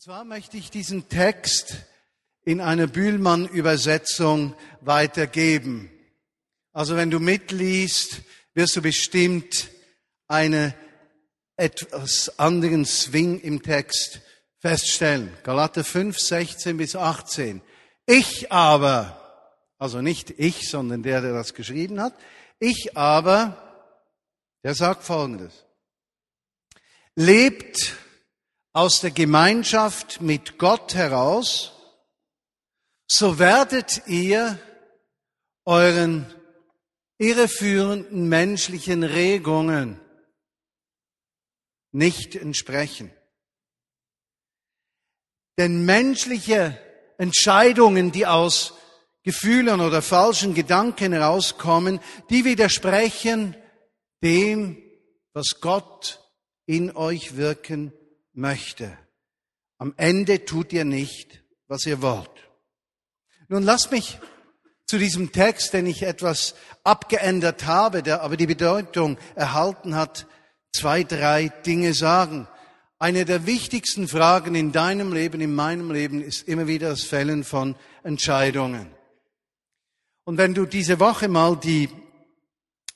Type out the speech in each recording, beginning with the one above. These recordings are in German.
Und zwar möchte ich diesen Text in einer Bühlmann-Übersetzung weitergeben. Also wenn du mitliest, wirst du bestimmt einen etwas anderen Swing im Text feststellen. Galater 5, 16 bis 18. Ich aber, also nicht ich, sondern der, der das geschrieben hat, ich aber, der sagt Folgendes. Lebt aus der Gemeinschaft mit Gott heraus, so werdet ihr euren irreführenden menschlichen Regungen nicht entsprechen. Denn menschliche Entscheidungen, die aus Gefühlen oder falschen Gedanken herauskommen, die widersprechen dem, was Gott in euch wirken möchte. Am Ende tut ihr nicht, was ihr wollt. Nun lasst mich zu diesem Text, den ich etwas abgeändert habe, der aber die Bedeutung erhalten hat, zwei, drei Dinge sagen. Eine der wichtigsten Fragen in deinem Leben, in meinem Leben, ist immer wieder das Fällen von Entscheidungen. Und wenn du diese Woche mal die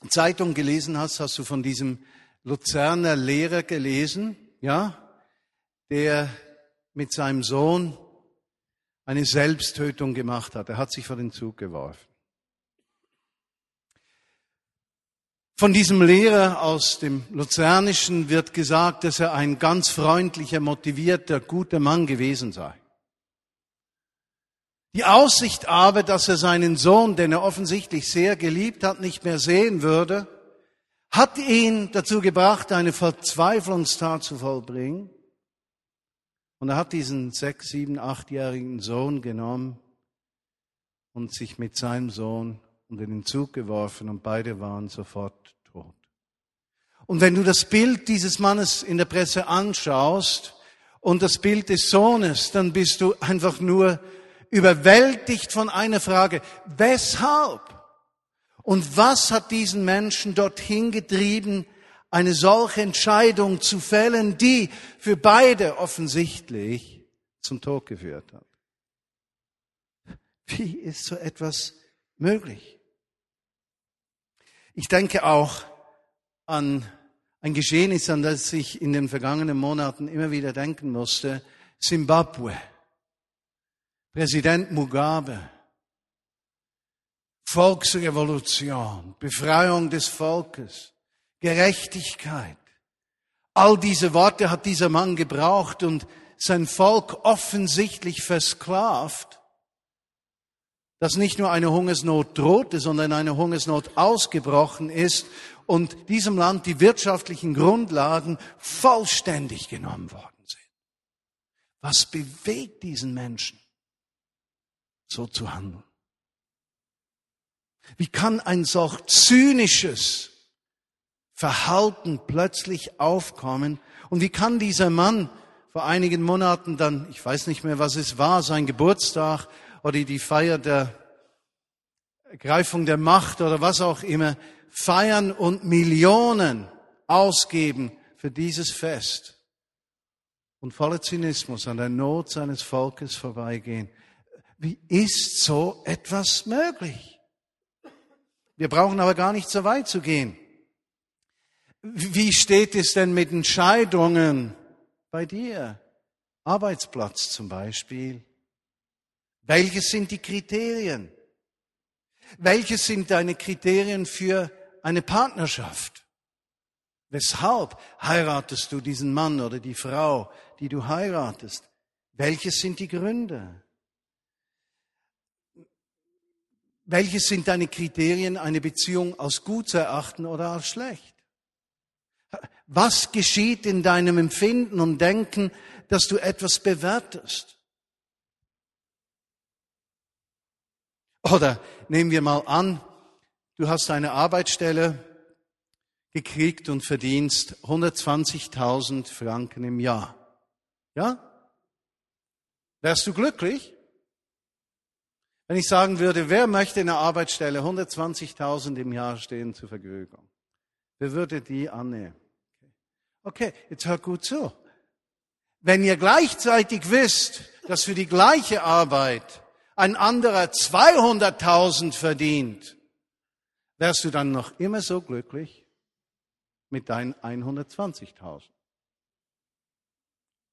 Zeitung gelesen hast, hast du von diesem Luzerner Lehrer gelesen, ja, der mit seinem Sohn eine Selbsttötung gemacht hat. Er hat sich vor den Zug geworfen. Von diesem Lehrer aus dem Luzernischen wird gesagt, dass er ein ganz freundlicher, motivierter, guter Mann gewesen sei. Die Aussicht aber, dass er seinen Sohn, den er offensichtlich sehr geliebt hat, nicht mehr sehen würde, hat ihn dazu gebracht, eine Verzweiflungstat zu vollbringen. Und er hat diesen sechs, sieben, achtjährigen Sohn genommen und sich mit seinem Sohn unter den Zug geworfen und beide waren sofort tot. Und wenn du das Bild dieses Mannes in der Presse anschaust und das Bild des Sohnes, dann bist du einfach nur überwältigt von einer Frage. Weshalb? Und was hat diesen Menschen dorthin getrieben, eine solche Entscheidung zu fällen, die für beide offensichtlich zum Tod geführt hat? Wie ist so etwas möglich? Ich denke auch an ein Geschehnis, an das ich in den vergangenen Monaten immer wieder denken musste. Zimbabwe. Präsident Mugabe. Volksrevolution, Befreiung des Volkes, Gerechtigkeit. All diese Worte hat dieser Mann gebraucht und sein Volk offensichtlich versklavt dass nicht nur eine Hungersnot drohte, sondern eine Hungersnot ausgebrochen ist und diesem Land die wirtschaftlichen Grundlagen vollständig genommen worden sind. Was bewegt diesen Menschen, so zu handeln? Wie kann ein solch zynisches Verhalten plötzlich aufkommen? Und wie kann dieser Mann vor einigen Monaten dann, ich weiß nicht mehr, was es war, sein Geburtstag, oder die Feier der Ergreifung der Macht oder was auch immer feiern und Millionen ausgeben für dieses Fest und voller Zynismus an der Not seines Volkes vorbeigehen. Wie ist so etwas möglich? Wir brauchen aber gar nicht so weit zu gehen. Wie steht es denn mit Entscheidungen bei dir? Arbeitsplatz zum Beispiel. Welches sind die Kriterien? Welches sind deine Kriterien für eine Partnerschaft? Weshalb heiratest du diesen Mann oder die Frau, die du heiratest? Welches sind die Gründe? Welches sind deine Kriterien, eine Beziehung als gut zu erachten oder als schlecht? Was geschieht in deinem Empfinden und Denken, dass du etwas bewertest? Oder nehmen wir mal an, du hast eine Arbeitsstelle gekriegt und verdienst 120.000 Franken im Jahr. Ja? Wärst du glücklich? Wenn ich sagen würde, wer möchte in einer Arbeitsstelle 120.000 im Jahr stehen zur Verfügung? Wer würde die annehmen? Okay, jetzt hör gut zu. Wenn ihr gleichzeitig wisst, dass für die gleiche Arbeit ein anderer 200.000 verdient, wärst du dann noch immer so glücklich mit deinen 120.000?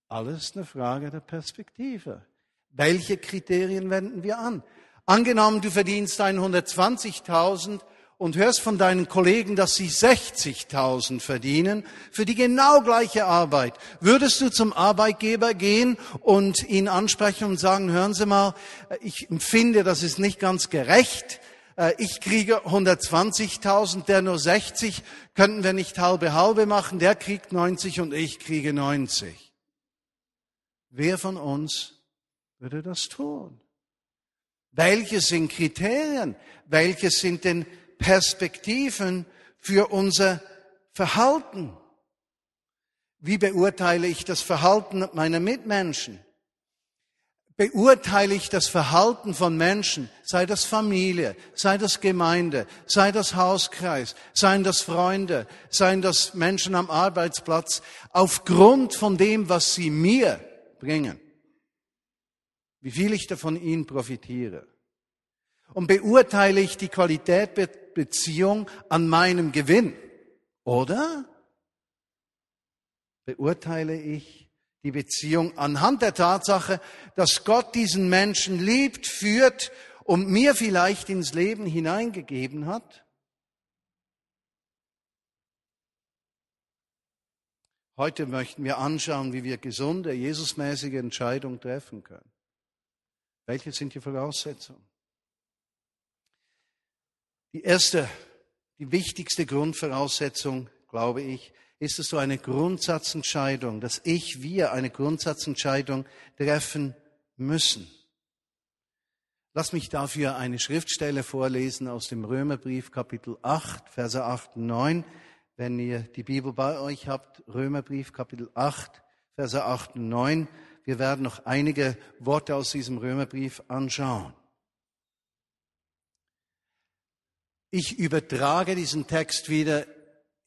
Alles eine Frage der Perspektive. Welche Kriterien wenden wir an? Angenommen, du verdienst 120.000 und hörst von deinen Kollegen, dass sie 60.000 verdienen für die genau gleiche Arbeit. Würdest du zum Arbeitgeber gehen und ihn ansprechen und sagen, hören Sie mal, ich empfinde, das ist nicht ganz gerecht. Äh, ich kriege 120.000, der nur 60. Könnten wir nicht halbe halbe machen? Der kriegt 90 und ich kriege 90. Wer von uns würde das tun? Welche sind Kriterien? Welche sind denn Perspektiven für unser Verhalten? Wie beurteile ich das Verhalten meiner Mitmenschen? Beurteile ich das Verhalten von Menschen, sei das Familie, sei das Gemeinde, sei das Hauskreis, seien das Freunde, seien das Menschen am Arbeitsplatz, aufgrund von dem, was sie mir bringen? wie viel ich davon ihnen profitiere. Und beurteile ich die Qualität Beziehung an meinem Gewinn, oder? Beurteile ich die Beziehung anhand der Tatsache, dass Gott diesen Menschen liebt, führt und mir vielleicht ins Leben hineingegeben hat? Heute möchten wir anschauen, wie wir gesunde, Jesusmäßige Entscheidungen treffen können. Welche sind die Voraussetzungen? Die erste, die wichtigste Grundvoraussetzung, glaube ich, ist es so eine Grundsatzentscheidung, dass ich, wir eine Grundsatzentscheidung treffen müssen. Lass mich dafür eine Schriftstelle vorlesen aus dem Römerbrief Kapitel 8, Verse 8 und 9. Wenn ihr die Bibel bei euch habt, Römerbrief Kapitel 8, Verse 8 und 9. Wir werden noch einige Worte aus diesem Römerbrief anschauen. Ich übertrage diesen Text wieder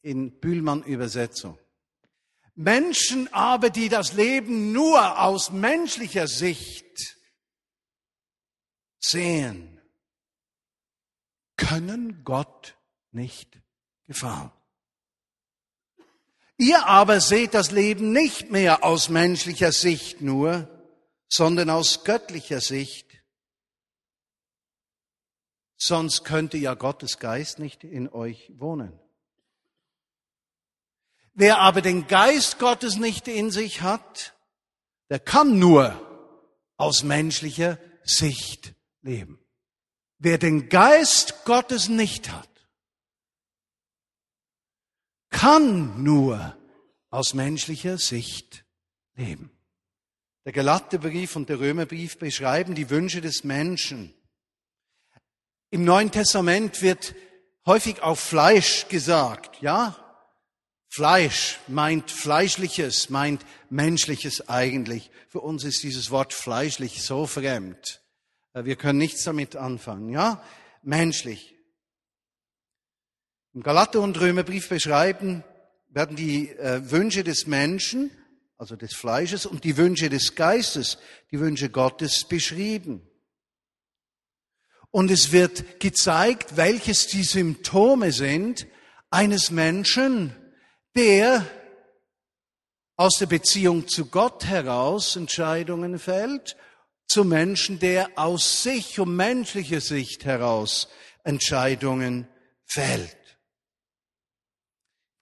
in Bühlmann-Übersetzung. Menschen aber, die das Leben nur aus menschlicher Sicht sehen, können Gott nicht gefallen. Ihr aber seht das Leben nicht mehr aus menschlicher Sicht nur, sondern aus göttlicher Sicht. Sonst könnte ja Gottes Geist nicht in euch wohnen. Wer aber den Geist Gottes nicht in sich hat, der kann nur aus menschlicher Sicht leben. Wer den Geist Gottes nicht hat, kann nur aus menschlicher Sicht leben. Der Galaterbrief und der Römerbrief beschreiben die Wünsche des Menschen. Im Neuen Testament wird häufig auf Fleisch gesagt, ja? Fleisch meint fleischliches, meint menschliches eigentlich. Für uns ist dieses Wort fleischlich so fremd. Wir können nichts damit anfangen, ja? Menschlich. Im Galater- und Römerbrief beschreiben, werden die äh, Wünsche des Menschen, also des Fleisches, und die Wünsche des Geistes, die Wünsche Gottes beschrieben. Und es wird gezeigt, welches die Symptome sind eines Menschen, der aus der Beziehung zu Gott heraus Entscheidungen fällt, zu Menschen, der aus sich und menschlicher Sicht heraus Entscheidungen fällt.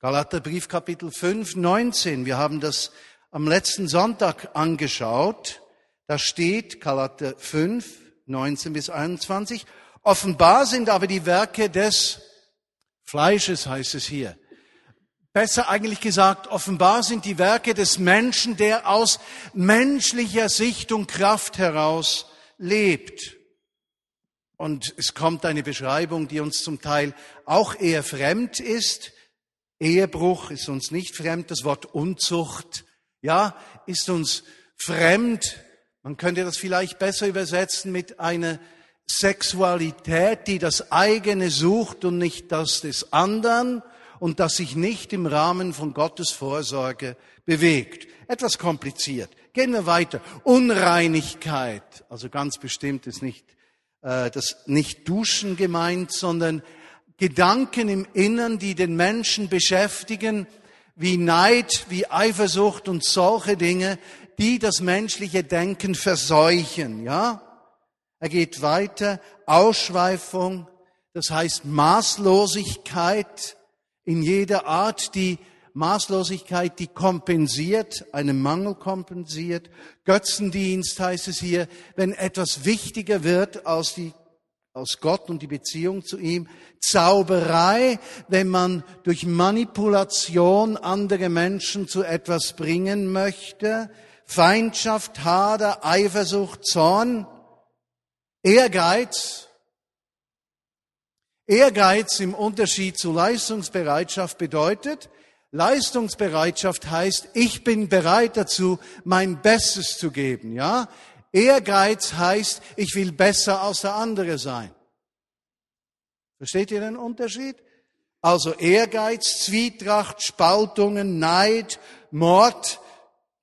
Galaterbrief Kapitel 5, 19. Wir haben das am letzten Sonntag angeschaut. Da steht Galater 5, 19 bis 21. Offenbar sind aber die Werke des Fleisches, heißt es hier. Besser eigentlich gesagt, offenbar sind die Werke des Menschen, der aus menschlicher Sicht und Kraft heraus lebt. Und es kommt eine Beschreibung, die uns zum Teil auch eher fremd ist. Ehebruch ist uns nicht fremd, das Wort Unzucht, ja, ist uns fremd. Man könnte das vielleicht besser übersetzen mit einer Sexualität, die das eigene sucht und nicht das des anderen und das sich nicht im Rahmen von Gottes Vorsorge bewegt. Etwas kompliziert. Gehen wir weiter. Unreinigkeit. Also ganz bestimmt ist nicht äh, das nicht Duschen gemeint, sondern Gedanken im Innern, die den Menschen beschäftigen, wie Neid, wie Eifersucht und solche Dinge, die das menschliche Denken verseuchen, ja? Er geht weiter, Ausschweifung, das heißt Maßlosigkeit in jeder Art, die Maßlosigkeit, die kompensiert, einen Mangel kompensiert. Götzendienst heißt es hier, wenn etwas wichtiger wird als die aus Gott und die Beziehung zu ihm. Zauberei, wenn man durch Manipulation andere Menschen zu etwas bringen möchte. Feindschaft, Hader, Eifersucht, Zorn, Ehrgeiz. Ehrgeiz im Unterschied zu Leistungsbereitschaft bedeutet, Leistungsbereitschaft heißt, ich bin bereit dazu, mein Bestes zu geben, ja? Ehrgeiz heißt, ich will besser als der andere sein. Versteht ihr den Unterschied? Also Ehrgeiz, Zwietracht, Spaltungen, Neid, Mord,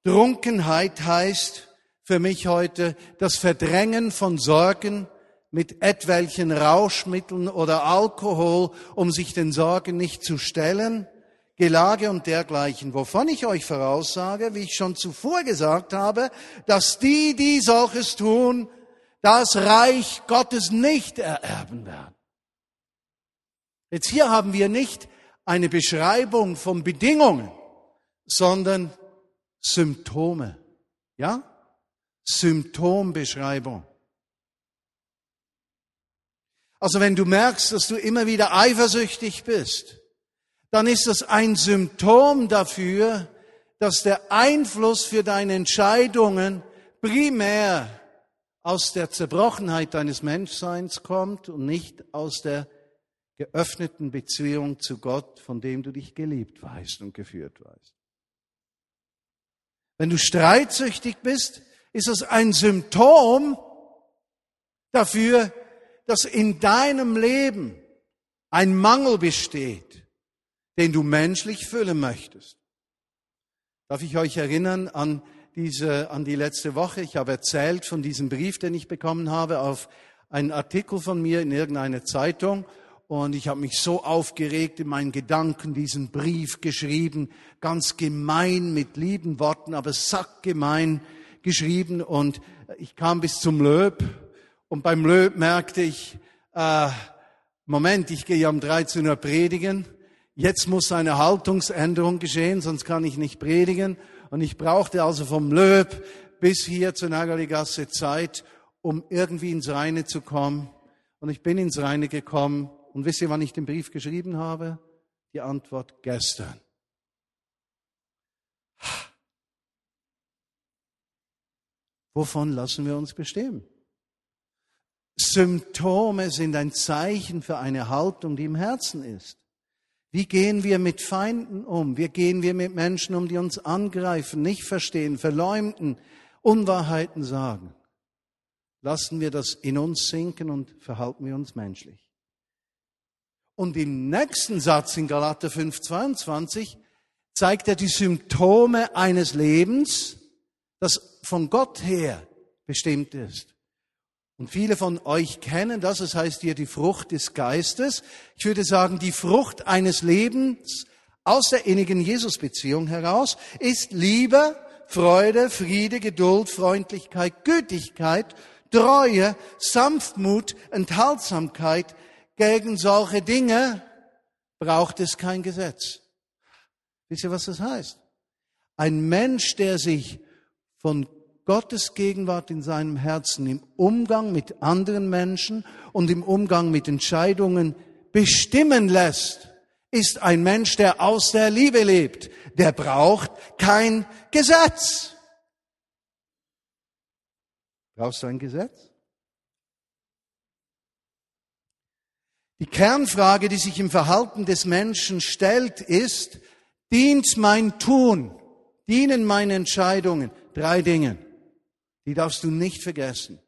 Trunkenheit heißt für mich heute das Verdrängen von Sorgen mit etwelchen Rauschmitteln oder Alkohol, um sich den Sorgen nicht zu stellen, Gelage und dergleichen, wovon ich euch voraussage, wie ich schon zuvor gesagt habe, dass die, die solches tun, das Reich Gottes nicht ererben werden. Jetzt hier haben wir nicht eine Beschreibung von Bedingungen, sondern Symptome. Ja? Symptombeschreibung. Also wenn du merkst, dass du immer wieder eifersüchtig bist, dann ist das ein Symptom dafür, dass der Einfluss für deine Entscheidungen primär aus der Zerbrochenheit deines Menschseins kommt und nicht aus der geöffneten Beziehung zu Gott, von dem du dich geliebt weißt und geführt weißt. Wenn du streitsüchtig bist, ist das ein Symptom dafür, dass in deinem Leben ein Mangel besteht den du menschlich füllen möchtest. Darf ich euch erinnern an diese, an die letzte Woche? Ich habe erzählt von diesem Brief, den ich bekommen habe auf einen Artikel von mir in irgendeiner Zeitung. Und ich habe mich so aufgeregt in meinen Gedanken, diesen Brief geschrieben, ganz gemein mit lieben Worten, aber sackgemein geschrieben. Und ich kam bis zum Löb. Und beim Löb merkte ich, äh, Moment, ich gehe um 13 Uhr predigen. Jetzt muss eine Haltungsänderung geschehen, sonst kann ich nicht predigen. Und ich brauchte also vom Löb bis hier zur Nagaligasse Zeit, um irgendwie ins Reine zu kommen. Und ich bin ins Reine gekommen. Und wisst ihr, wann ich den Brief geschrieben habe? Die Antwort gestern. Wovon lassen wir uns bestimmen? Symptome sind ein Zeichen für eine Haltung, die im Herzen ist. Wie gehen wir mit Feinden um? Wie gehen wir mit Menschen um, die uns angreifen, nicht verstehen, verleumden, Unwahrheiten sagen? Lassen wir das in uns sinken und verhalten wir uns menschlich. Und im nächsten Satz in Galater 5,22 zeigt er die Symptome eines Lebens, das von Gott her bestimmt ist. Und viele von euch kennen das, es das heißt hier die Frucht des Geistes. Ich würde sagen, die Frucht eines Lebens aus der innigen Jesusbeziehung heraus ist Liebe, Freude, Friede, Geduld, Freundlichkeit, Gütigkeit, Treue, Sanftmut, Enthaltsamkeit. Gegen solche Dinge braucht es kein Gesetz. Wisst ihr, was das heißt? Ein Mensch, der sich von Gottes Gegenwart in seinem Herzen im Umgang mit anderen Menschen und im Umgang mit Entscheidungen bestimmen lässt, ist ein Mensch, der aus der Liebe lebt. Der braucht kein Gesetz. Brauchst du ein Gesetz? Die Kernfrage, die sich im Verhalten des Menschen stellt, ist, dient mein Tun, dienen meine Entscheidungen drei Dingen. Die darfst du nicht vergessen.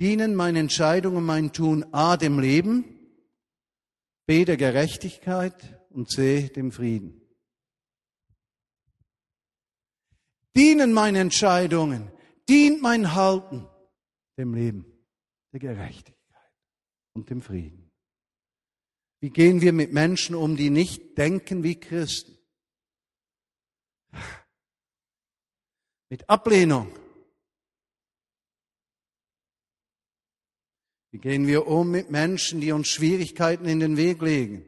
Dienen meine Entscheidungen, mein Tun A dem Leben, B der Gerechtigkeit und C dem Frieden. Dienen meine Entscheidungen, dient mein Halten dem Leben, der Gerechtigkeit und dem Frieden? Wie gehen wir mit Menschen um, die nicht denken wie Christen? Mit Ablehnung. Wie gehen wir um mit Menschen, die uns Schwierigkeiten in den Weg legen?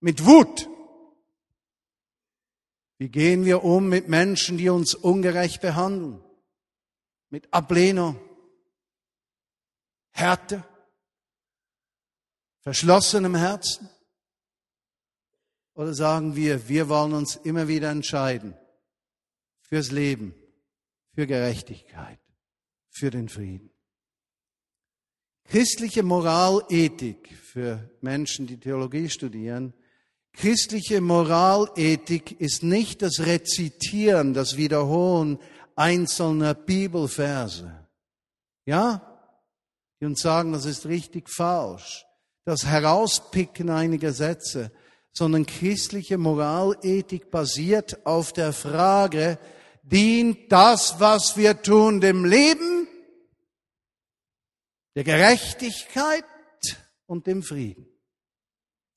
Mit Wut. Wie gehen wir um mit Menschen, die uns ungerecht behandeln? Mit Ablehnung, Härte, verschlossenem Herzen? Oder sagen wir, wir wollen uns immer wieder entscheiden fürs Leben, für Gerechtigkeit, für den Frieden? Christliche Moralethik für Menschen, die Theologie studieren, christliche Moralethik ist nicht das Rezitieren, das Wiederholen einzelner Bibelverse. Ja? Die uns sagen, das ist richtig falsch. Das Herauspicken einiger Sätze, sondern christliche Moralethik basiert auf der Frage, dient das, was wir tun, dem Leben der Gerechtigkeit und dem Frieden.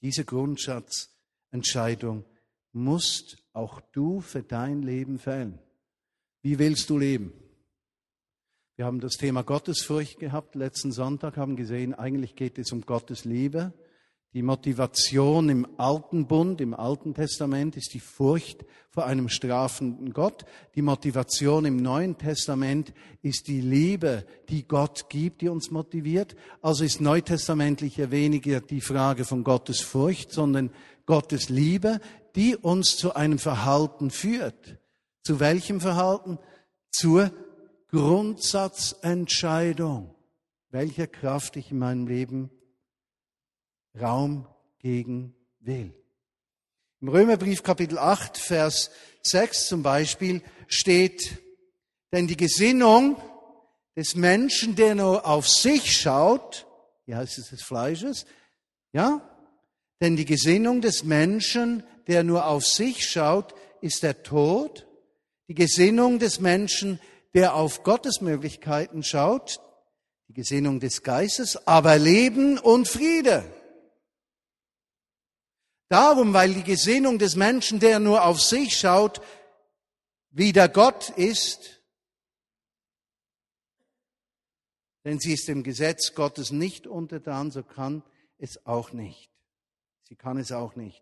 Diese Grundsatzentscheidung musst auch du für dein Leben fällen. Wie willst du leben? Wir haben das Thema Gottesfurcht gehabt letzten Sonntag, haben gesehen, eigentlich geht es um Gottes Liebe. Die Motivation im Alten Bund, im Alten Testament ist die Furcht vor einem strafenden Gott. Die Motivation im Neuen Testament ist die Liebe, die Gott gibt, die uns motiviert. Also ist neutestamentlich ja weniger die Frage von Gottes Furcht, sondern Gottes Liebe, die uns zu einem Verhalten führt. Zu welchem Verhalten? Zur Grundsatzentscheidung, welcher Kraft ich in meinem Leben Raum gegen will. Im Römerbrief Kapitel 8, Vers 6 zum Beispiel steht, denn die Gesinnung des Menschen, der nur auf sich schaut, wie heißt es des Fleisches, ja, denn die Gesinnung des Menschen, der nur auf sich schaut, ist der Tod. Die Gesinnung des Menschen, der auf Gottes Möglichkeiten schaut, die Gesinnung des Geistes, aber Leben und Friede. Darum, weil die Gesinnung des Menschen, der nur auf sich schaut, wie der Gott ist, denn sie ist dem Gesetz Gottes nicht untertan, so kann es auch nicht. Sie kann es auch nicht.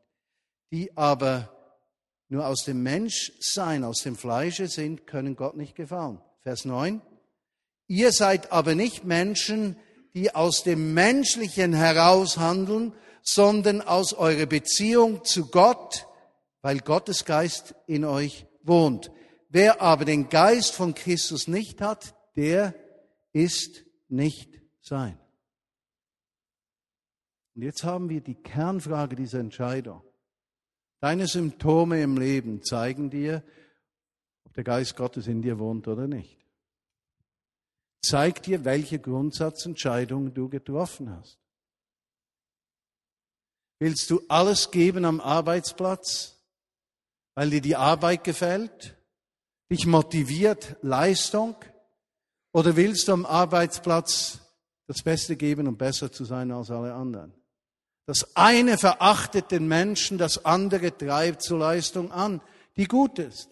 Die aber nur aus dem Menschsein, aus dem Fleische sind, können Gott nicht gefallen. Vers 9. Ihr seid aber nicht Menschen, die aus dem Menschlichen heraus handeln, sondern aus eurer Beziehung zu Gott, weil Gottes Geist in euch wohnt. Wer aber den Geist von Christus nicht hat, der ist nicht sein. Und jetzt haben wir die Kernfrage dieser Entscheidung. Deine Symptome im Leben zeigen dir, ob der Geist Gottes in dir wohnt oder nicht. Zeigt dir, welche Grundsatzentscheidung du getroffen hast. Willst du alles geben am Arbeitsplatz, weil dir die Arbeit gefällt, dich motiviert Leistung? Oder willst du am Arbeitsplatz das Beste geben, um besser zu sein als alle anderen? Das eine verachtet den Menschen, das andere treibt zur Leistung an, die gut ist.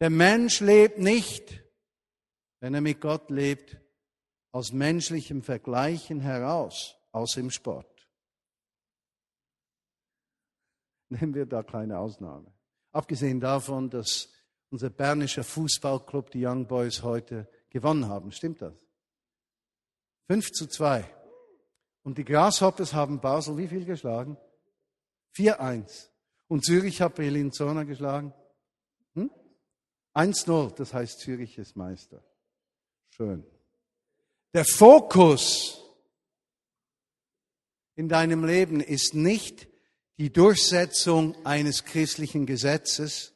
Der Mensch lebt nicht, wenn er mit Gott lebt, aus menschlichem Vergleichen heraus, aus dem Sport. Nehmen wir da keine Ausnahme. Abgesehen davon, dass unser bernischer Fußballclub, die Young Boys, heute gewonnen haben. Stimmt das? 5 zu 2. Und die Grasshoppers haben Basel wie viel geschlagen? 4-1. Und Zürich hat Bellinzona geschlagen? Hm? 1-0, das heißt Zürich ist Meister. Schön. Der Fokus in deinem Leben ist nicht die Durchsetzung eines christlichen Gesetzes,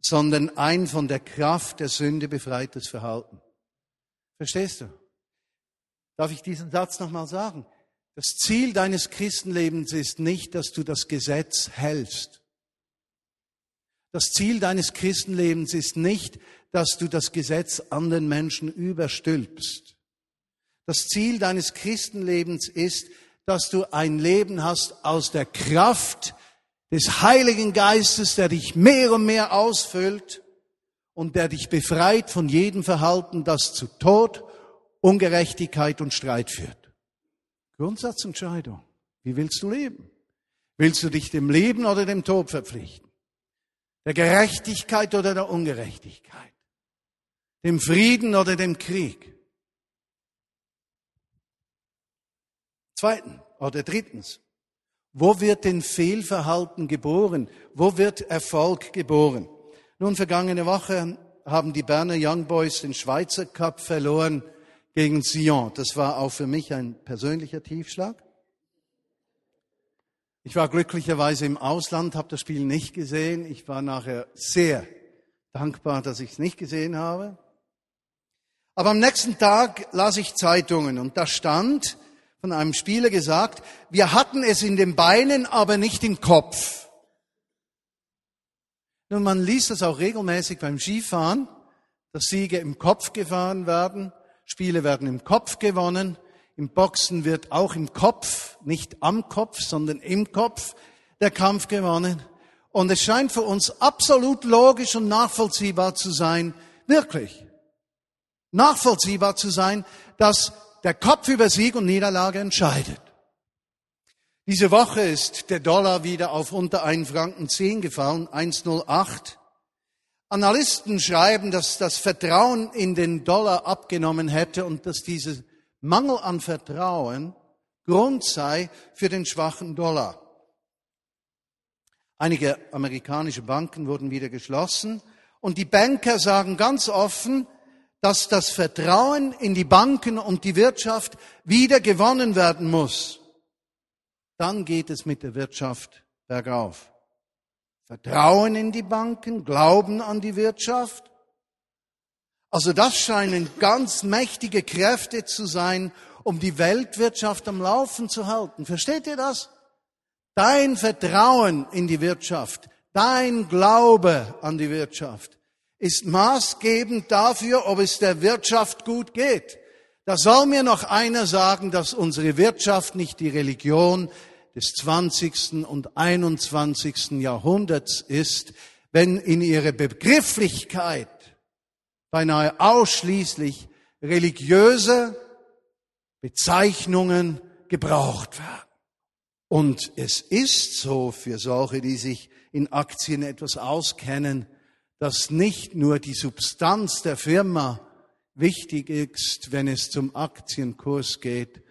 sondern ein von der Kraft der Sünde befreites Verhalten. Verstehst du? Darf ich diesen Satz nochmal sagen? Das Ziel deines Christenlebens ist nicht, dass du das Gesetz hältst. Das Ziel deines Christenlebens ist nicht, dass du das Gesetz anderen Menschen überstülpst. Das Ziel deines Christenlebens ist, dass du ein Leben hast aus der Kraft des Heiligen Geistes, der dich mehr und mehr ausfüllt und der dich befreit von jedem Verhalten, das zu Tod, Ungerechtigkeit und Streit führt. Grundsatzentscheidung. Wie willst du leben? Willst du dich dem Leben oder dem Tod verpflichten? Der Gerechtigkeit oder der Ungerechtigkeit? Dem Frieden oder dem Krieg? Zweitens oder drittens, wo wird denn Fehlverhalten geboren? Wo wird Erfolg geboren? Nun, vergangene Woche haben die Berner Young Boys den Schweizer Cup verloren gegen Sion. Das war auch für mich ein persönlicher Tiefschlag. Ich war glücklicherweise im Ausland, habe das Spiel nicht gesehen. Ich war nachher sehr dankbar, dass ich es nicht gesehen habe. Aber am nächsten Tag las ich Zeitungen und da stand von einem Spieler gesagt, wir hatten es in den Beinen, aber nicht im Kopf. Nun, man liest das auch regelmäßig beim Skifahren, dass Siege im Kopf gefahren werden, Spiele werden im Kopf gewonnen, im Boxen wird auch im Kopf, nicht am Kopf, sondern im Kopf der Kampf gewonnen. Und es scheint für uns absolut logisch und nachvollziehbar zu sein, wirklich nachvollziehbar zu sein, dass der Kopf über Sieg und Niederlage entscheidet. Diese Woche ist der Dollar wieder auf unter 1 Franken 10 gefallen, 1,08. Analysten schreiben, dass das Vertrauen in den Dollar abgenommen hätte und dass dieser Mangel an Vertrauen Grund sei für den schwachen Dollar. Einige amerikanische Banken wurden wieder geschlossen und die Banker sagen ganz offen, dass das Vertrauen in die Banken und die Wirtschaft wieder gewonnen werden muss dann geht es mit der Wirtschaft bergauf. Vertrauen in die Banken, Glauben an die Wirtschaft. Also das scheinen ganz mächtige Kräfte zu sein, um die Weltwirtschaft am Laufen zu halten. Versteht ihr das? Dein Vertrauen in die Wirtschaft, dein Glaube an die Wirtschaft ist maßgebend dafür, ob es der Wirtschaft gut geht. Da soll mir noch einer sagen, dass unsere Wirtschaft nicht die Religion des 20. und 21. Jahrhunderts ist, wenn in ihrer Begrifflichkeit beinahe ausschließlich religiöse Bezeichnungen gebraucht werden. Und es ist so für solche, die sich in Aktien etwas auskennen, dass nicht nur die Substanz der Firma wichtig ist, wenn es zum Aktienkurs geht,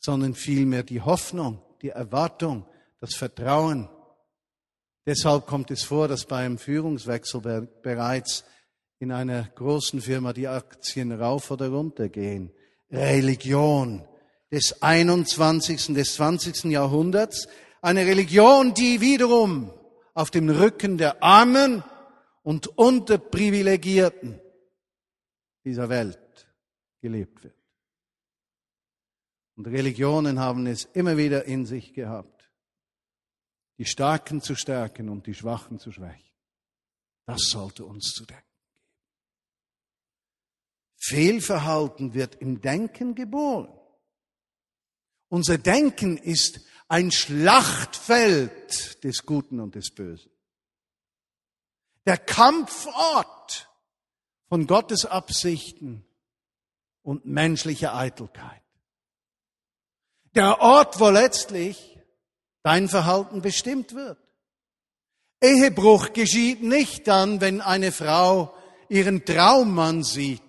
sondern vielmehr die Hoffnung, die Erwartung, das Vertrauen. Deshalb kommt es vor, dass bei einem Führungswechsel bereits in einer großen Firma die Aktien rauf oder runter gehen. Religion des 21., des 20. Jahrhunderts, eine Religion, die wiederum auf dem Rücken der Armen und Unterprivilegierten dieser Welt gelebt wird. Und Religionen haben es immer wieder in sich gehabt, die Starken zu stärken und die Schwachen zu schwächen. Das sollte uns zu denken geben. Fehlverhalten wird im Denken geboren. Unser Denken ist ein Schlachtfeld des Guten und des Bösen. Der Kampfort von Gottes Absichten und menschlicher Eitelkeit. Der Ort, wo letztlich dein Verhalten bestimmt wird. Ehebruch geschieht nicht dann, wenn eine Frau ihren Traummann sieht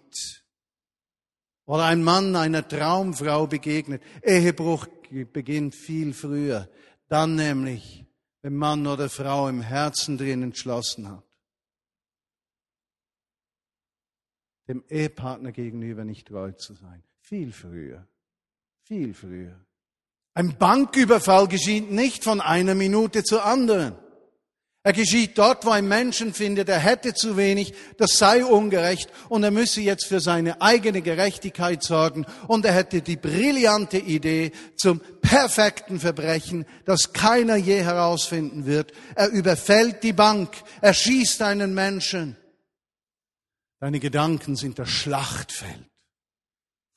oder ein Mann einer Traumfrau begegnet. Ehebruch beginnt viel früher, dann nämlich, wenn Mann oder Frau im Herzen drin entschlossen hat. dem Ehepartner gegenüber nicht treu zu sein. Viel früher. Viel früher. Ein Banküberfall geschieht nicht von einer Minute zur anderen. Er geschieht dort, wo ein Menschen findet, er hätte zu wenig, das sei ungerecht und er müsse jetzt für seine eigene Gerechtigkeit sorgen und er hätte die brillante Idee, zum perfekten Verbrechen, das keiner je herausfinden wird. Er überfällt die Bank, er schießt einen Menschen. Deine Gedanken sind das Schlachtfeld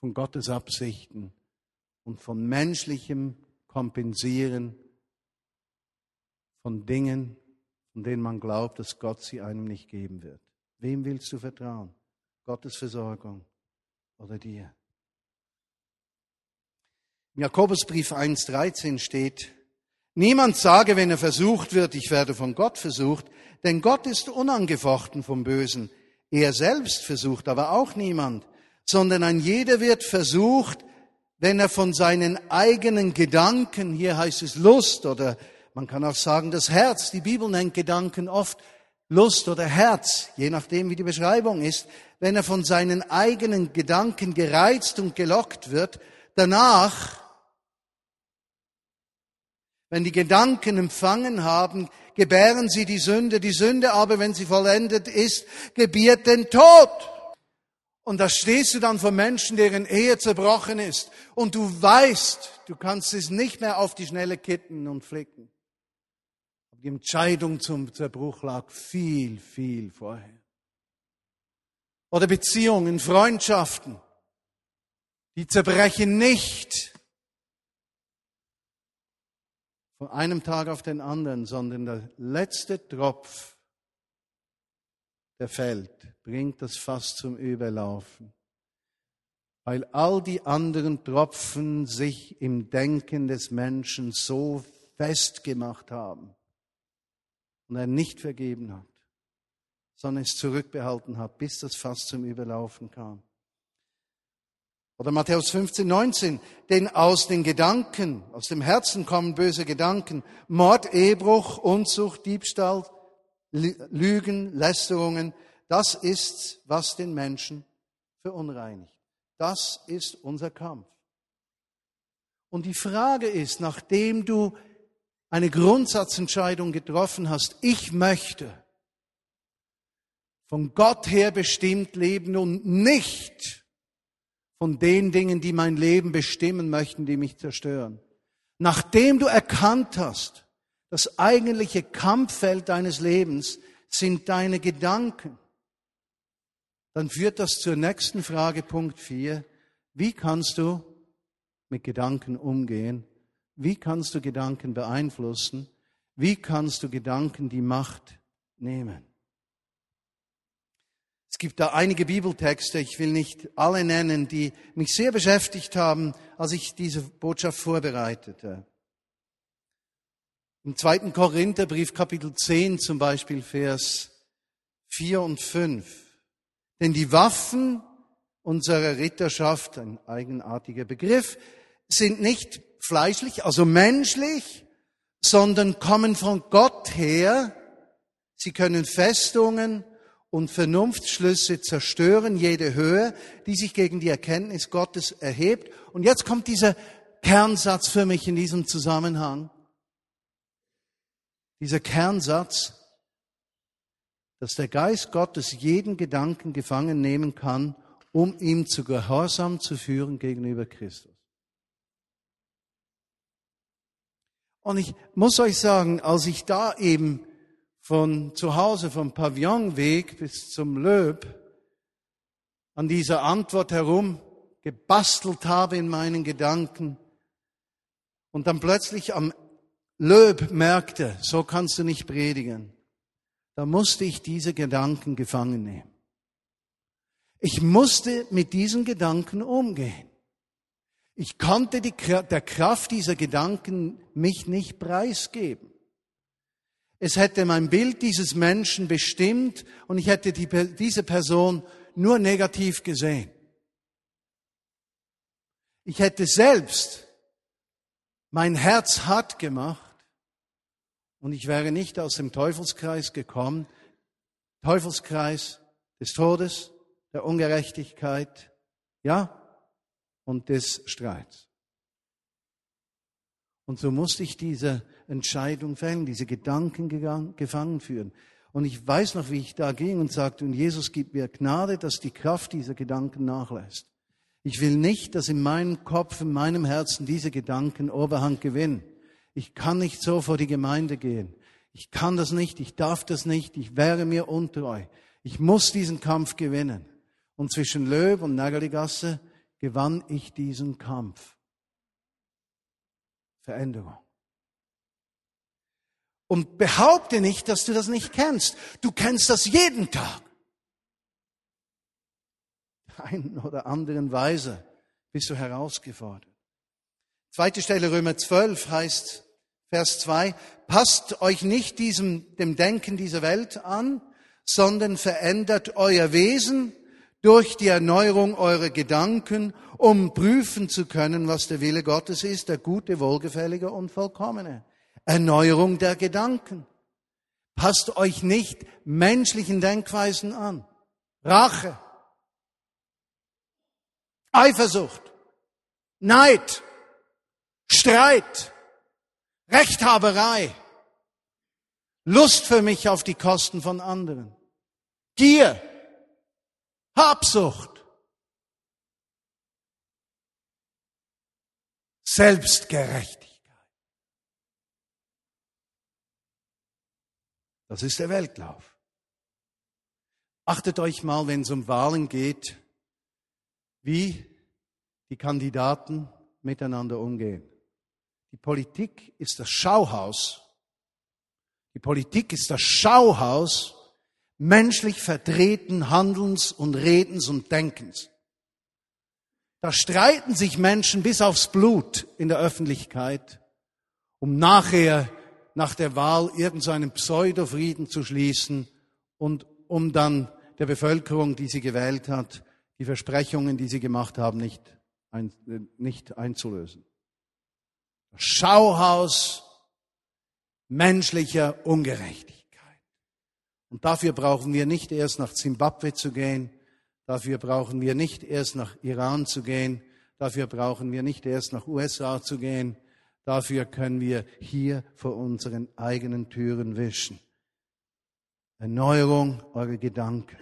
von Gottes Absichten und von menschlichem Kompensieren von Dingen, von denen man glaubt, dass Gott sie einem nicht geben wird. Wem willst du vertrauen? Gottes Versorgung oder dir? Im Jakobusbrief 1.13 steht, Niemand sage, wenn er versucht wird, ich werde von Gott versucht, denn Gott ist unangefochten vom Bösen. Er selbst versucht aber auch niemand, sondern ein jeder wird versucht, wenn er von seinen eigenen Gedanken, hier heißt es Lust oder man kann auch sagen das Herz, die Bibel nennt Gedanken oft Lust oder Herz, je nachdem wie die Beschreibung ist, wenn er von seinen eigenen Gedanken gereizt und gelockt wird, danach wenn die Gedanken empfangen haben, gebären sie die Sünde. Die Sünde aber, wenn sie vollendet ist, gebiert den Tod. Und da stehst du dann vor Menschen, deren Ehe zerbrochen ist. Und du weißt, du kannst es nicht mehr auf die schnelle kitten und flicken. Die Entscheidung zum Zerbruch lag viel, viel vorher. Oder Beziehungen, Freundschaften, die zerbrechen nicht von einem Tag auf den anderen, sondern der letzte Tropf, der fällt, bringt das Fass zum Überlaufen. Weil all die anderen Tropfen sich im Denken des Menschen so festgemacht haben und er nicht vergeben hat, sondern es zurückbehalten hat, bis das Fass zum Überlaufen kam. Oder Matthäus 15, 19. Denn aus den Gedanken, aus dem Herzen kommen böse Gedanken. Mord, Ehebruch, Unzucht, Diebstahl, Lügen, Lästerungen. Das ist, was den Menschen verunreinigt. Das ist unser Kampf. Und die Frage ist, nachdem du eine Grundsatzentscheidung getroffen hast, ich möchte von Gott her bestimmt leben und nicht von den Dingen, die mein Leben bestimmen möchten, die mich zerstören. Nachdem du erkannt hast, das eigentliche Kampffeld deines Lebens sind deine Gedanken, dann führt das zur nächsten Frage, Punkt 4. Wie kannst du mit Gedanken umgehen? Wie kannst du Gedanken beeinflussen? Wie kannst du Gedanken die Macht nehmen? Es gibt da einige Bibeltexte, ich will nicht alle nennen, die mich sehr beschäftigt haben, als ich diese Botschaft vorbereitete. Im zweiten Korintherbrief Kapitel 10 zum Beispiel Vers 4 und 5. Denn die Waffen unserer Ritterschaft, ein eigenartiger Begriff, sind nicht fleischlich, also menschlich, sondern kommen von Gott her. Sie können Festungen und Vernunftsschlüsse zerstören jede Höhe, die sich gegen die Erkenntnis Gottes erhebt. Und jetzt kommt dieser Kernsatz für mich in diesem Zusammenhang. Dieser Kernsatz, dass der Geist Gottes jeden Gedanken gefangen nehmen kann, um ihm zu Gehorsam zu führen gegenüber Christus. Und ich muss euch sagen, als ich da eben von zu Hause, vom Pavillonweg bis zum Löb, an dieser Antwort herum gebastelt habe in meinen Gedanken und dann plötzlich am Löb merkte, so kannst du nicht predigen, da musste ich diese Gedanken gefangen nehmen. Ich musste mit diesen Gedanken umgehen. Ich konnte die, der Kraft dieser Gedanken mich nicht preisgeben. Es hätte mein Bild dieses Menschen bestimmt und ich hätte die, diese Person nur negativ gesehen. Ich hätte selbst mein Herz hart gemacht und ich wäre nicht aus dem Teufelskreis gekommen. Teufelskreis des Todes, der Ungerechtigkeit, ja, und des Streits. Und so musste ich diese Entscheidung fällen, diese Gedanken gefangen führen. Und ich weiß noch, wie ich da ging und sagte, und Jesus gibt mir Gnade, dass die Kraft dieser Gedanken nachlässt. Ich will nicht, dass in meinem Kopf, in meinem Herzen diese Gedanken Oberhand gewinnen. Ich kann nicht so vor die Gemeinde gehen. Ich kann das nicht, ich darf das nicht, ich wäre mir untreu. Ich muss diesen Kampf gewinnen. Und zwischen Löb und Nägerligasse gewann ich diesen Kampf. Veränderung. Und behaupte nicht, dass du das nicht kennst. Du kennst das jeden Tag. Einen oder anderen Weise bist du herausgefordert. Zweite Stelle Römer 12 heißt, Vers 2, passt euch nicht diesem, dem Denken dieser Welt an, sondern verändert euer Wesen durch die Erneuerung eurer Gedanken, um prüfen zu können, was der Wille Gottes ist, der gute, wohlgefällige und vollkommene. Erneuerung der Gedanken. Passt euch nicht menschlichen Denkweisen an. Rache, Eifersucht, Neid, Streit, Rechthaberei, Lust für mich auf die Kosten von anderen, Gier, Habsucht, Selbstgerechtigkeit. Das ist der Weltlauf. Achtet euch mal, wenn es um Wahlen geht, wie die Kandidaten miteinander umgehen. Die Politik ist das Schauhaus. Die Politik ist das Schauhaus menschlich verdrehten Handelns und Redens und Denkens. Da streiten sich Menschen bis aufs Blut in der Öffentlichkeit, um nachher nach der Wahl irgendeinen Pseudofrieden zu schließen und um dann der Bevölkerung, die sie gewählt hat, die Versprechungen, die sie gemacht haben, nicht, ein, nicht einzulösen. Schauhaus menschlicher Ungerechtigkeit. Und dafür brauchen wir nicht erst nach Zimbabwe zu gehen, dafür brauchen wir nicht erst nach Iran zu gehen, dafür brauchen wir nicht erst nach USA zu gehen, Dafür können wir hier vor unseren eigenen Türen wischen. Erneuerung eurer Gedanken.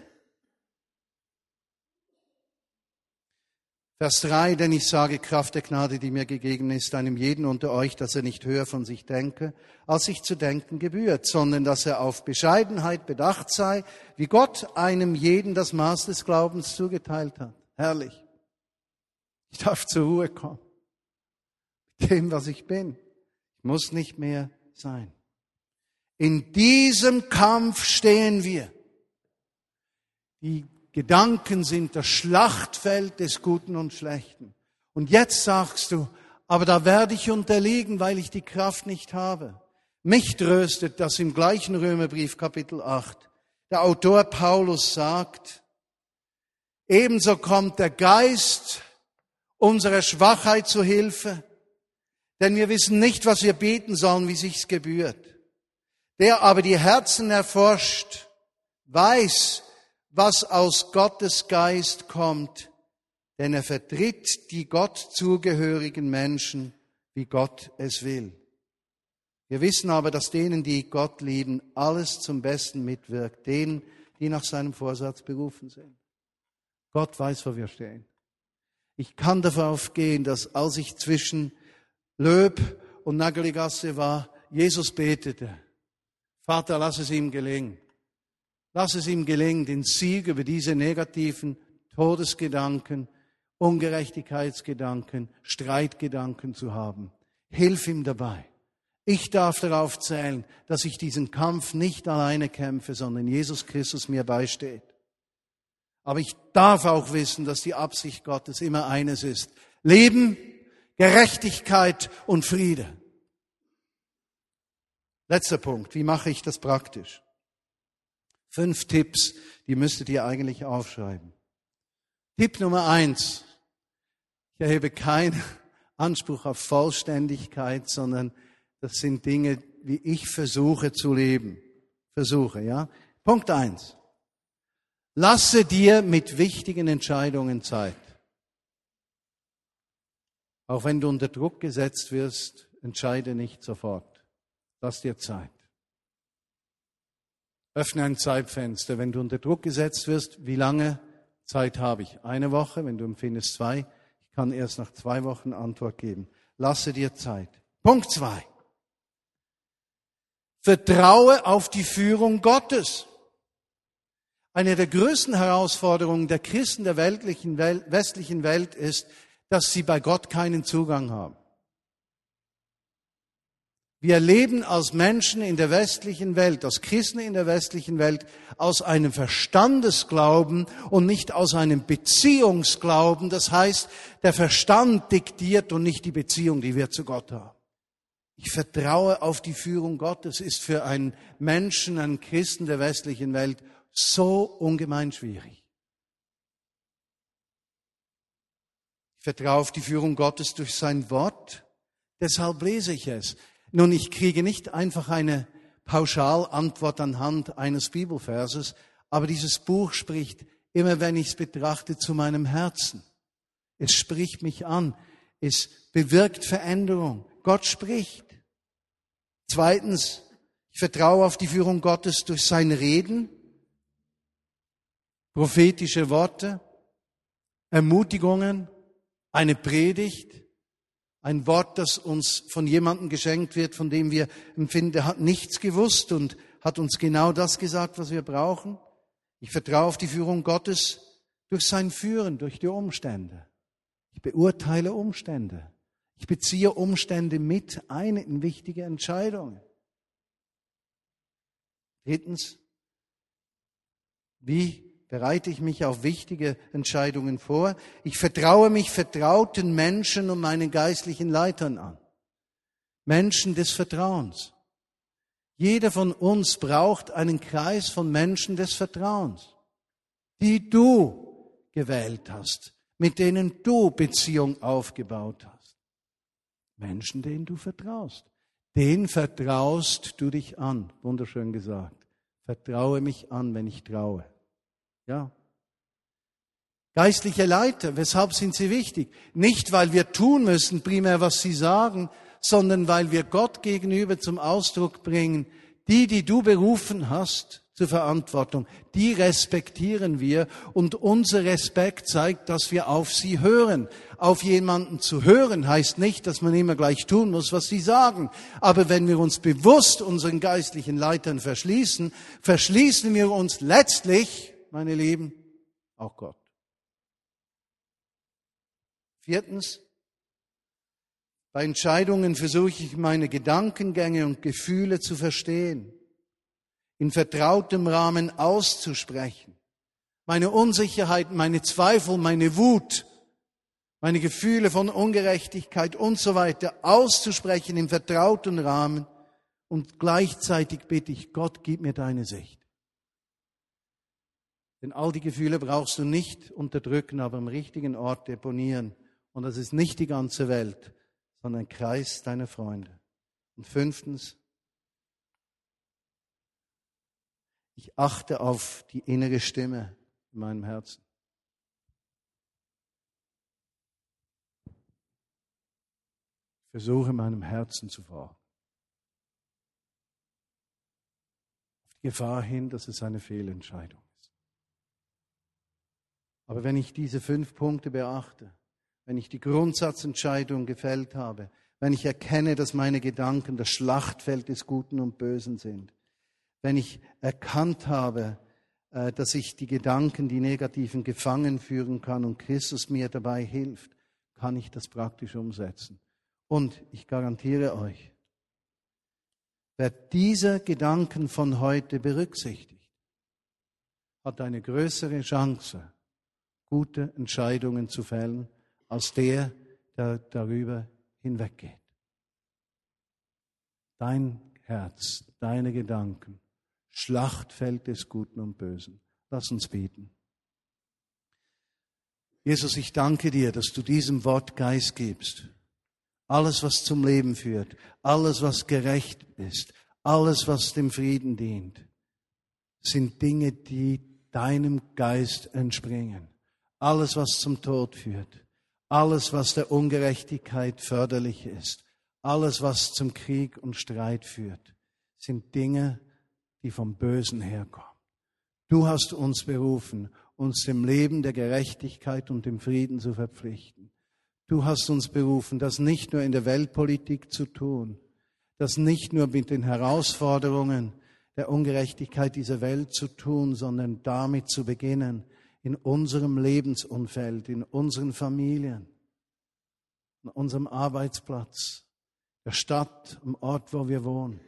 Vers 3, denn ich sage Kraft der Gnade, die mir gegeben ist, einem jeden unter euch, dass er nicht höher von sich denke, als sich zu denken gebührt, sondern dass er auf Bescheidenheit bedacht sei, wie Gott einem jeden das Maß des Glaubens zugeteilt hat. Herrlich. Ich darf zur Ruhe kommen dem, was ich bin. Ich muss nicht mehr sein. In diesem Kampf stehen wir. Die Gedanken sind das Schlachtfeld des Guten und Schlechten. Und jetzt sagst du, aber da werde ich unterliegen, weil ich die Kraft nicht habe. Mich tröstet, dass im gleichen Römerbrief Kapitel 8 der Autor Paulus sagt, ebenso kommt der Geist unserer Schwachheit zu Hilfe denn wir wissen nicht, was wir beten sollen, wie sich's gebührt. Der aber die Herzen erforscht, weiß, was aus Gottes Geist kommt, denn er vertritt die Gott zugehörigen Menschen, wie Gott es will. Wir wissen aber, dass denen, die Gott lieben, alles zum Besten mitwirkt, denen, die nach seinem Vorsatz berufen sind. Gott weiß, wo wir stehen. Ich kann darauf gehen, dass als ich zwischen Löb und Nageligasse war, Jesus betete, Vater, lass es ihm gelingen. Lass es ihm gelingen, den Sieg über diese negativen Todesgedanken, Ungerechtigkeitsgedanken, Streitgedanken zu haben. Hilf ihm dabei. Ich darf darauf zählen, dass ich diesen Kampf nicht alleine kämpfe, sondern Jesus Christus mir beisteht. Aber ich darf auch wissen, dass die Absicht Gottes immer eines ist. Leben Gerechtigkeit und Friede. Letzter Punkt. Wie mache ich das praktisch? Fünf Tipps, die müsstet ihr eigentlich aufschreiben. Tipp Nummer eins. Ich erhebe keinen Anspruch auf Vollständigkeit, sondern das sind Dinge, wie ich versuche zu leben. Versuche, ja? Punkt eins. Lasse dir mit wichtigen Entscheidungen Zeit. Auch wenn du unter Druck gesetzt wirst, entscheide nicht sofort. Lass dir Zeit. Öffne ein Zeitfenster. Wenn du unter Druck gesetzt wirst, wie lange Zeit habe ich? Eine Woche, wenn du empfindest zwei. Ich kann erst nach zwei Wochen Antwort geben. Lasse dir Zeit. Punkt zwei. Vertraue auf die Führung Gottes. Eine der größten Herausforderungen der Christen der Welt, westlichen Welt ist, dass sie bei Gott keinen Zugang haben. Wir leben als Menschen in der westlichen Welt, als Christen in der westlichen Welt, aus einem Verstandesglauben und nicht aus einem Beziehungsglauben. Das heißt, der Verstand diktiert und nicht die Beziehung, die wir zu Gott haben. Ich vertraue auf die Führung Gottes, ist für einen Menschen, einen Christen der westlichen Welt so ungemein schwierig. Ich vertraue auf die Führung Gottes durch sein Wort, deshalb lese ich es. Nun, ich kriege nicht einfach eine Pauschalantwort anhand eines Bibelverses, aber dieses Buch spricht immer, wenn ich es betrachte, zu meinem Herzen. Es spricht mich an. Es bewirkt Veränderung. Gott spricht. Zweitens, ich vertraue auf die Führung Gottes durch sein Reden, prophetische Worte, Ermutigungen, eine Predigt, ein Wort, das uns von jemandem geschenkt wird, von dem wir empfinden, der hat nichts gewusst und hat uns genau das gesagt, was wir brauchen. Ich vertraue auf die Führung Gottes durch sein Führen, durch die Umstände. Ich beurteile Umstände. Ich beziehe Umstände mit ein in wichtige Entscheidungen. Drittens, wie bereite ich mich auf wichtige Entscheidungen vor. Ich vertraue mich vertrauten Menschen und meinen geistlichen Leitern an. Menschen des Vertrauens. Jeder von uns braucht einen Kreis von Menschen des Vertrauens, die du gewählt hast, mit denen du Beziehung aufgebaut hast. Menschen, denen du vertraust. Den vertraust du dich an. Wunderschön gesagt. Vertraue mich an, wenn ich traue. Ja. Geistliche Leiter, weshalb sind sie wichtig? Nicht, weil wir tun müssen, primär was sie sagen, sondern weil wir Gott gegenüber zum Ausdruck bringen, die, die du berufen hast zur Verantwortung, die respektieren wir und unser Respekt zeigt, dass wir auf sie hören. Auf jemanden zu hören heißt nicht, dass man immer gleich tun muss, was sie sagen. Aber wenn wir uns bewusst unseren geistlichen Leitern verschließen, verschließen wir uns letztlich meine Lieben, auch Gott. Viertens, bei Entscheidungen versuche ich meine Gedankengänge und Gefühle zu verstehen, in vertrautem Rahmen auszusprechen, meine Unsicherheit, meine Zweifel, meine Wut, meine Gefühle von Ungerechtigkeit und so weiter auszusprechen im vertrauten Rahmen und gleichzeitig bitte ich Gott, gib mir deine Sicht. Denn all die Gefühle brauchst du nicht unterdrücken, aber am richtigen Ort deponieren. Und das ist nicht die ganze Welt, sondern ein Kreis deiner Freunde. Und fünftens, ich achte auf die innere Stimme in meinem Herzen. Ich versuche meinem Herzen zu folgen. Auf die Gefahr hin, dass es eine Fehlentscheidung aber wenn ich diese fünf Punkte beachte, wenn ich die Grundsatzentscheidung gefällt habe, wenn ich erkenne, dass meine Gedanken das Schlachtfeld des Guten und Bösen sind, wenn ich erkannt habe, äh, dass ich die Gedanken, die negativen, gefangen führen kann und Christus mir dabei hilft, kann ich das praktisch umsetzen. Und ich garantiere euch, wer diese Gedanken von heute berücksichtigt, hat eine größere Chance, gute Entscheidungen zu fällen, als der, der darüber hinweggeht. Dein Herz, deine Gedanken, Schlachtfeld des Guten und Bösen. Lass uns beten. Jesus, ich danke dir, dass du diesem Wort Geist gibst. Alles, was zum Leben führt, alles, was gerecht ist, alles, was dem Frieden dient, sind Dinge, die deinem Geist entspringen alles, was zum Tod führt, alles, was der Ungerechtigkeit förderlich ist, alles, was zum Krieg und Streit führt, sind Dinge, die vom Bösen herkommen. Du hast uns berufen, uns dem Leben der Gerechtigkeit und dem Frieden zu verpflichten. Du hast uns berufen, das nicht nur in der Weltpolitik zu tun, das nicht nur mit den Herausforderungen der Ungerechtigkeit dieser Welt zu tun, sondern damit zu beginnen, in unserem Lebensumfeld, in unseren Familien, an unserem Arbeitsplatz, der Stadt, am Ort, wo wir wohnen.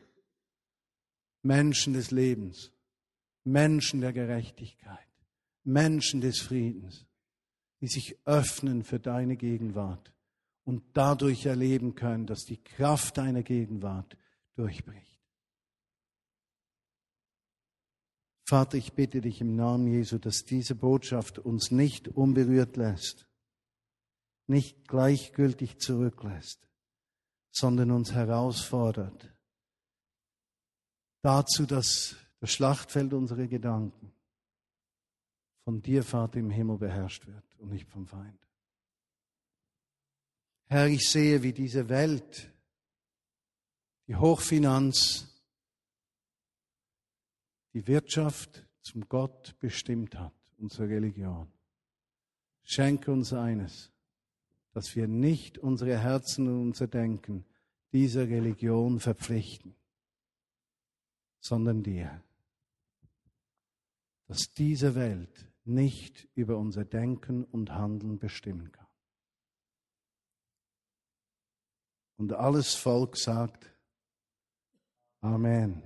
Menschen des Lebens, Menschen der Gerechtigkeit, Menschen des Friedens, die sich öffnen für deine Gegenwart und dadurch erleben können, dass die Kraft deiner Gegenwart durchbricht. Vater, ich bitte dich im Namen Jesu, dass diese Botschaft uns nicht unberührt lässt, nicht gleichgültig zurücklässt, sondern uns herausfordert dazu, dass das Schlachtfeld unserer Gedanken von dir, Vater im Himmel, beherrscht wird und nicht vom Feind. Herr, ich sehe, wie diese Welt, die Hochfinanz, die Wirtschaft zum Gott bestimmt hat, unsere Religion. Schenke uns eines, dass wir nicht unsere Herzen und unser Denken dieser Religion verpflichten, sondern dir. Dass diese Welt nicht über unser Denken und Handeln bestimmen kann. Und alles Volk sagt Amen.